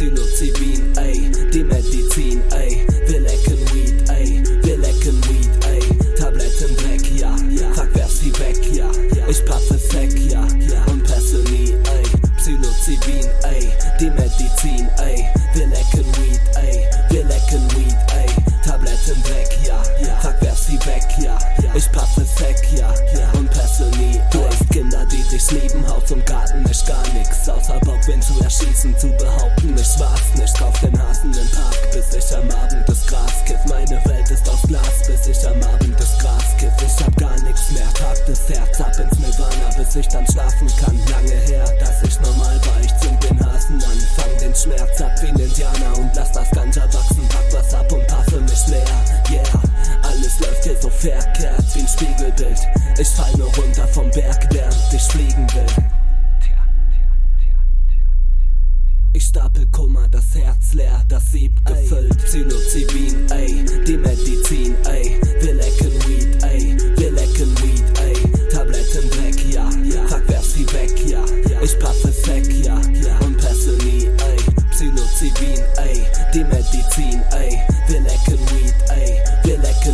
Psilocybin, ey, die Medizin, ey, wir lecken Weed, ey, wir lecken Weed, ey, Tabletten weg, ja, zack, werf sie weg, ja, ich paffe Sack, ja, und passe nie, ey, Psilocybin, ey, die Medizin, ey, wir lecken Weed, ey, wir lecken Weed, ey, Tabletten weg, ja, zack, werf sie weg, ja, ich paffe Sack, ja, und passe nie, du hast Kinder, die dich lieben, Haus und Garten, nix, außer Bockwind zu erschießen, zu behaupten, ich war's nicht, kauf den Hasen im Park, bis ich am Abend das Gras kiff, meine Welt ist aus Glas, bis ich am Abend das Gras kiff, ich hab gar nix mehr, trag das Herz ab ins Nirvana, bis ich dann schlafen kann, lange her, dass ich normal war, ich zünd den Hasen an, fang den Schmerz ab wie ein Indianer und lass das Ganja wachsen, pack was ab und paffe mich leer, yeah, alles läuft hier so verkehrt wie ein Spiegelbild, ich fall nur runter vom Berg, während ich fliegen will. Ich stapel Kummer, das Herz leer, das Sieb gefüllt. Psilocybin, ey, die Medizin, ey, wir lecken Weed, ey, wir lecken Weed, ey, Tabletten weg, ja, zack, werf sie weg, ja, ich paffe Sack, ja, und passe nie, ey, Psilocybin, ey, die Medizin, ey, wir lecken Weed, ey, wir lecken